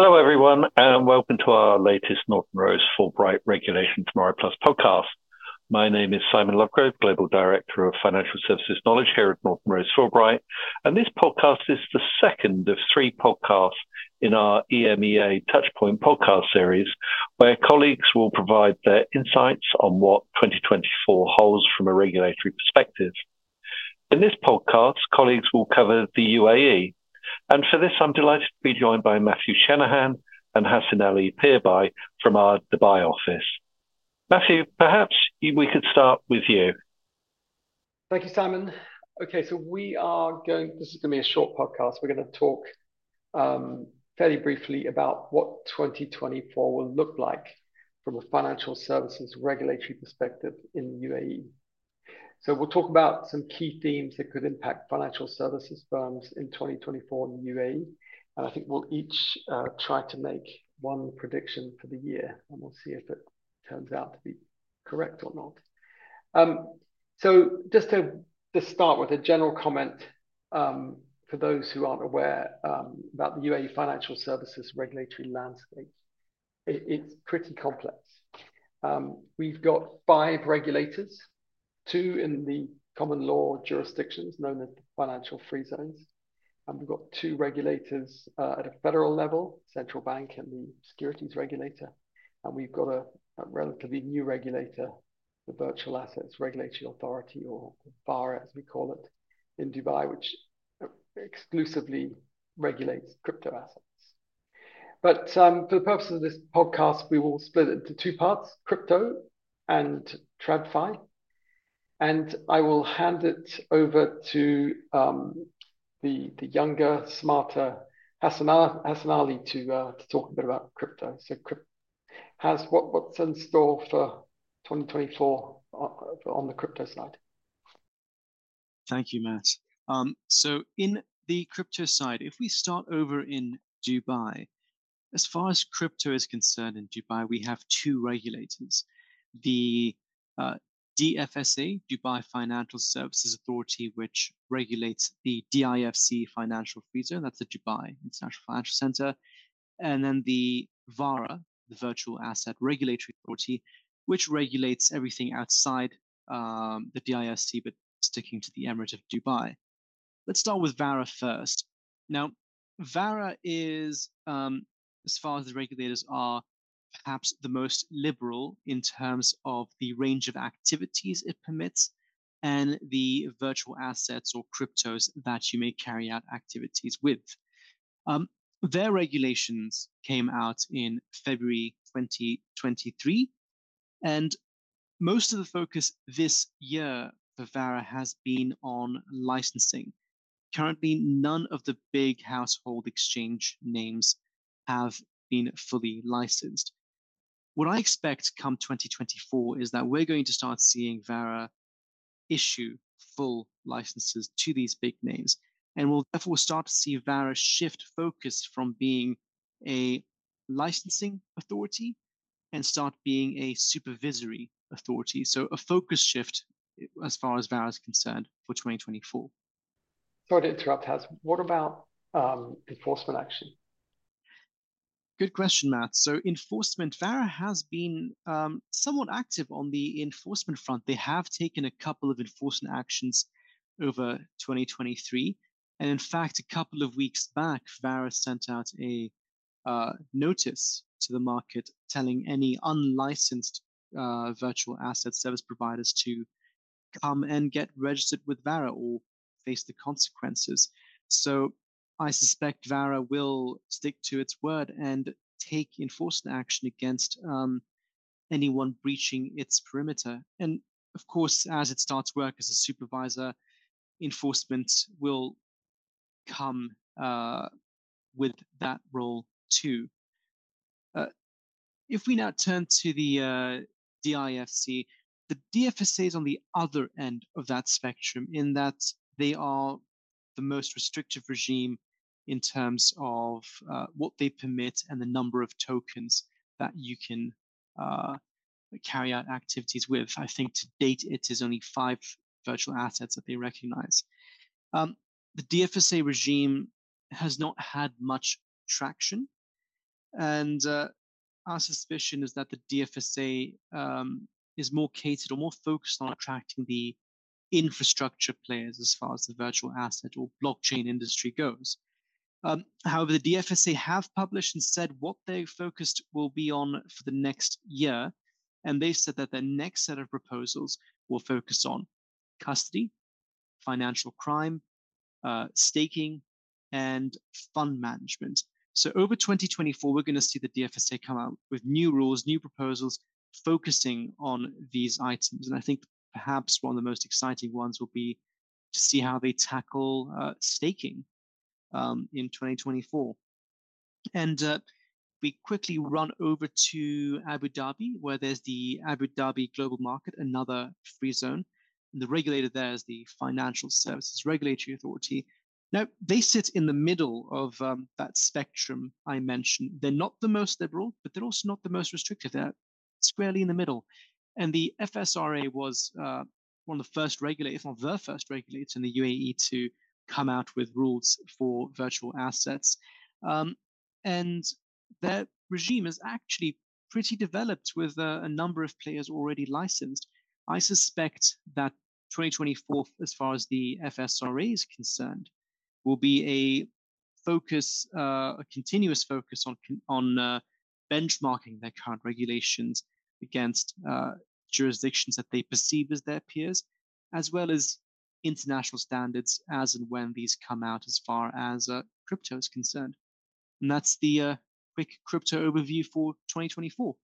Hello, everyone, and welcome to our latest Norton Rose Fulbright Regulation Tomorrow Plus podcast. My name is Simon Lovegrove, Global Director of Financial Services Knowledge here at Norton Rose Fulbright. And this podcast is the second of three podcasts in our EMEA Touchpoint podcast series, where colleagues will provide their insights on what 2024 holds from a regulatory perspective. In this podcast, colleagues will cover the UAE. And for this, I'm delighted to be joined by Matthew Shanahan and Hassan Ali Pirbai from our Dubai office. Matthew, perhaps we could start with you. Thank you, Simon. Okay, so we are going, this is going to be a short podcast. We're going to talk um, fairly briefly about what 2024 will look like from a financial services regulatory perspective in the UAE. So we'll talk about some key themes that could impact financial services firms in 2024 in the UAE. And I think we'll each uh, try to make one prediction for the year, and we'll see if it turns out to be correct or not. Um, so just to, to start with a general comment um, for those who aren't aware um, about the UAE financial services regulatory landscape, it, it's pretty complex. Um, we've got five regulators, two in the common law jurisdictions known as the financial free zones. And we've got two regulators uh, at a federal level, central bank and the securities regulator. And we've got a, a relatively new regulator, the Virtual Assets Regulatory Authority, or VARA as we call it, in Dubai, which exclusively regulates crypto assets. But um, for the purpose of this podcast, we will split it into two parts, crypto and TradFi. And I will hand it over to um, the, the younger, smarter Hassan, Hassan Ali to, uh, to talk a bit about crypto. So has what what's in store for 2024 on the crypto side? Thank you, Matt. Um, so in the crypto side, if we start over in Dubai, as far as crypto is concerned in Dubai, we have two regulators. The uh, DFSA, Dubai Financial Services Authority, which regulates the DIFC Financial Free Zone, that's the Dubai International Financial Center, and then the VARA, the Virtual Asset Regulatory Authority, which regulates everything outside um, the DIFC, but sticking to the Emirate of Dubai. Let's start with VARA first. Now, VARA is, um, as far as the regulators are, perhaps the most liberal in terms of the range of activities it permits and the virtual assets or cryptos that you may carry out activities with. Um, their regulations came out in February 2023, and most of the focus this year for Vara has been on licensing. Currently, none of the big household exchange names have been fully licensed. What I expect come 2024 is that we're going to start seeing Vara issue full licenses to these big names and we'll therefore start to see VARA shift focus from being a licensing authority and start being a supervisory authority. So a focus shift eh, as far as VARA is concerned for 2024. Sorry to interrupt, Has. What about um, enforcement action? Good question, Matt. So enforcement, VARA has been um, somewhat active on the enforcement front. They have taken a couple of enforcement actions over 2023. And in fact, a couple of weeks back, Vara sent out a uh, notice to the market telling any unlicensed uh, virtual asset service providers to come and get registered with Vara or face the consequences. So I suspect Vara will stick to its word and take enforcement action against um, anyone breaching its perimeter. And of course, as it starts work as a supervisor, enforcement will come uh, with that role too. Uh, if we now turn to the uh, DIFC, the DFSA is on the other end of that spectrum in that they are the most restrictive regime in terms of uh, what they permit and the number of tokens that you can uh, carry out activities with. I think to date it is only five virtual assets that they recognize. Um, the DFSA regime has not had much traction. And uh, our suspicion is that the DFSA um, is more catered or more focused on attracting the infrastructure players as far as the virtual asset or blockchain industry goes. Um, however, the DFSA have published and said what they focused will be on for the next year. And they said that their next set of proposals will focus on custody, financial crime, uh, staking, and fund management. So over 2024, we're going to see the DFSA come out with new rules, new proposals focusing on these items. And I think perhaps one of the most exciting ones will be to see how they tackle uh, staking um, in 2024. And uh, we quickly run over to Abu Dhabi, where there's the Abu Dhabi Global Market, another free zone. And the regulator there is the Financial Services Regulatory Authority. Now, they sit in the middle of um, that spectrum I mentioned. They're not the most liberal, but they're also not the most restrictive. They're squarely in the middle. And the FSRA was uh, one of the first regulators, if not the first regulator in the UAE to come out with rules for virtual assets. Um, and their regime is actually pretty developed with a, a number of players already licensed. I suspect that 2024, as far as the FSRA is concerned, will be a focus, uh, a continuous focus on on uh, benchmarking their current regulations against uh, jurisdictions that they perceive as their peers, as well as international standards as and when these come out as far as uh, crypto is concerned. And that's the uh, quick crypto overview for 2024.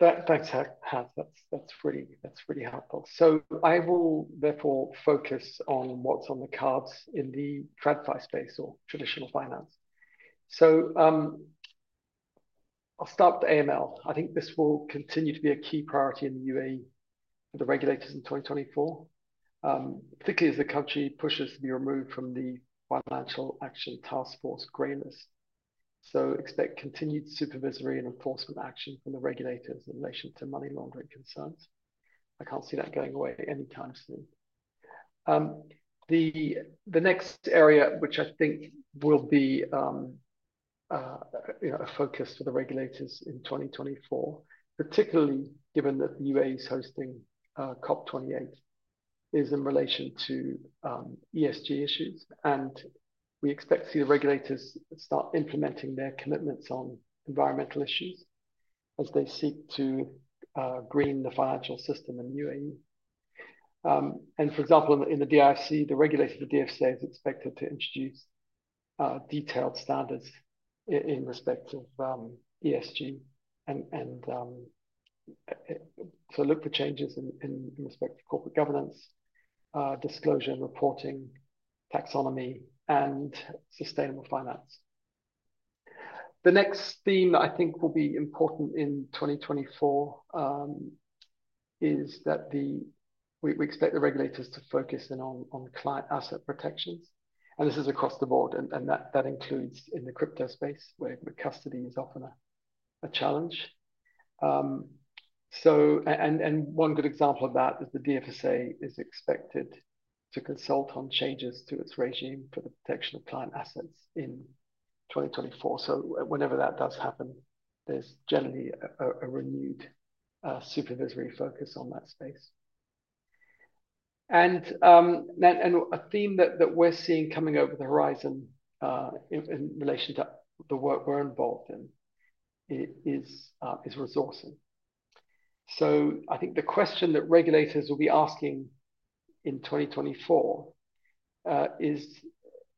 That, thanks, Hans. That's that's really that's really helpful. So I will therefore focus on what's on the cards in the TradFi space or traditional finance. So um, I'll start with AML. I think this will continue to be a key priority in the UAE for the regulators in 2024, um, particularly as the country pushes to be removed from the Financial Action Task Force grey list. So expect continued supervisory and enforcement action from the regulators in relation to money laundering concerns. I can't see that going away anytime soon. Um, the the next area, which I think will be um, uh, you know, a focus for the regulators in 2024, particularly given that the UAE is hosting uh, COP28, is in relation to um, ESG issues and we expect to see the regulators start implementing their commitments on environmental issues as they seek to uh, green the financial system in the UAE. Um, and for example, in the, in the DIFC, the regulator the DFSA is expected to introduce uh, detailed standards in, in respect of um, ESG and, and um, so look for changes in, in, in respect of corporate governance, uh, disclosure and reporting, taxonomy, and sustainable finance. The next theme that I think will be important in 2024 um, is that the we, we, expect the regulators to focus in on, on client asset protections. And this is across the board, and, and that, that includes in the crypto space, where custody is often a, a challenge. Um, so, and, and one good example of that is the DFSA is expected to consult on changes to its regime for the protection of client assets in 2024. So whenever that does happen, there's generally a, a renewed uh, supervisory focus on that space. And, um, and a theme that, that we're seeing coming over the horizon uh, in, in, relation to the work we're involved in is, uh, is resourcing. So I think the question that regulators will be asking in 2024 uh, is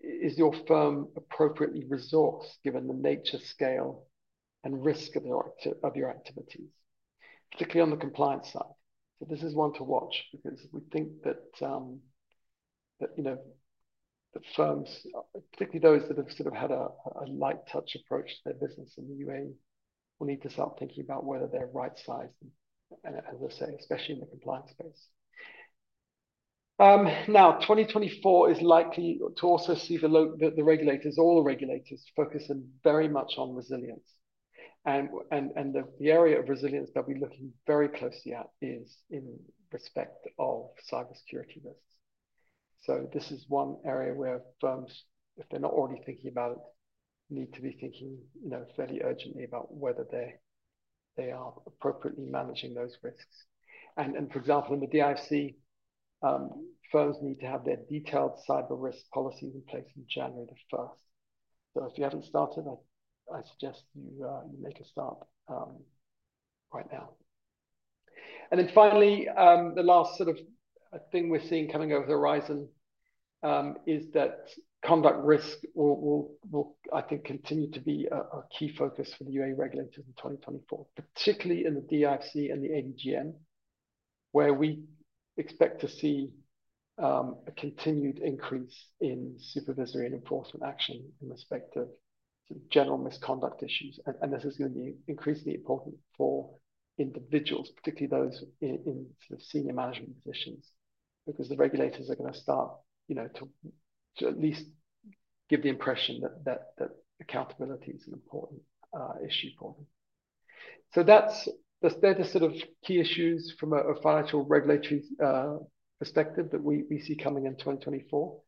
is your firm appropriately resourced given the nature, scale, and risk of your, of your activities, particularly on the compliance side? So this is one to watch because we think that um, that you know that firms, particularly those that have sort of had a, a light touch approach to their business in the UAE, will need to start thinking about whether they're right sized, and, and as I say, especially in the compliance space. Um, now, 2024 is likely to also see the, the, the, regulators, all the regulators, focusing very much on resilience. And, and, and the, the area of resilience that we're looking very closely at is in respect of cybersecurity risks. So this is one area where firms, if they're not already thinking about it, need to be thinking, you know, fairly urgently about whether they they are appropriately managing those risks. And, and for example, in the DIFC, um, firms need to have their detailed cyber risk policies in place in January the 1st. So if you haven't started, I, I suggest you, uh, you make a start um, right now. And then finally, um, the last sort of thing we're seeing coming over the horizon um, is that conduct risk will, I think, continue to be a, key focus for the UAE regulators in 2024, particularly in the DIFC and the ADGM, where we expect to see um, a continued increase in supervisory and enforcement action in respect of general misconduct issues. And, this is going to be increasingly important for individuals, particularly those in, senior management positions, because the regulators are going to start, you know, to, to at least give the impression that that, that accountability is an important uh, issue for them. So that's they're the sort of key issues from a, a financial regulatory uh, perspective that we, we see coming in 2024.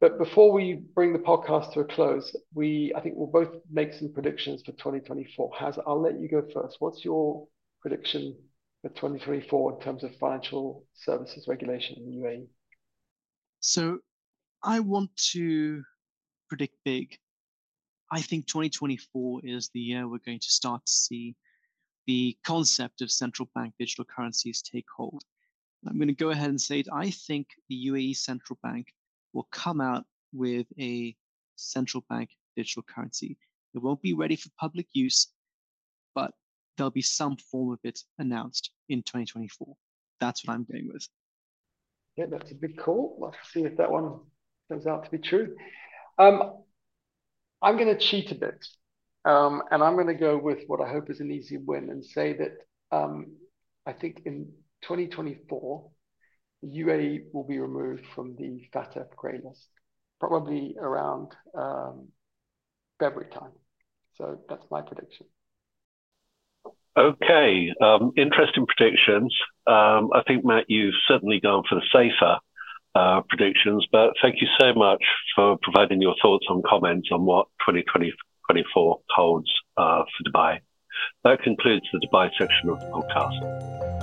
But before we bring the podcast to a close, we I think we'll both make some predictions for 2024. Has I'll let you go first. What's your prediction for 2024 in terms of financial services regulation in the UAE? So I want to predict big. I think 2024 is the year we're going to start to see the concept of central bank digital currencies take hold. I'm going to go ahead and say it. I think the UAE central bank will come out with a central bank digital currency. It won't be ready for public use, but there'll be some form of it announced in 2024. That's what I'm going with. Yeah, that's a big call. Let's see if that one turns out to be true. Um, I'm going to cheat a bit, um, and I'm going to go with what I hope is an easy win and say that um, I think in 2024, the UAE will be removed from the FATF grey list, probably around um, February time. So that's my prediction. Okay, um, interesting predictions. Um, I think, Matt, you've certainly gone for the safer uh, predictions, but thank you so much for providing your thoughts and comments on what 2024 holds uh, for Dubai. That concludes the Dubai section of the podcast.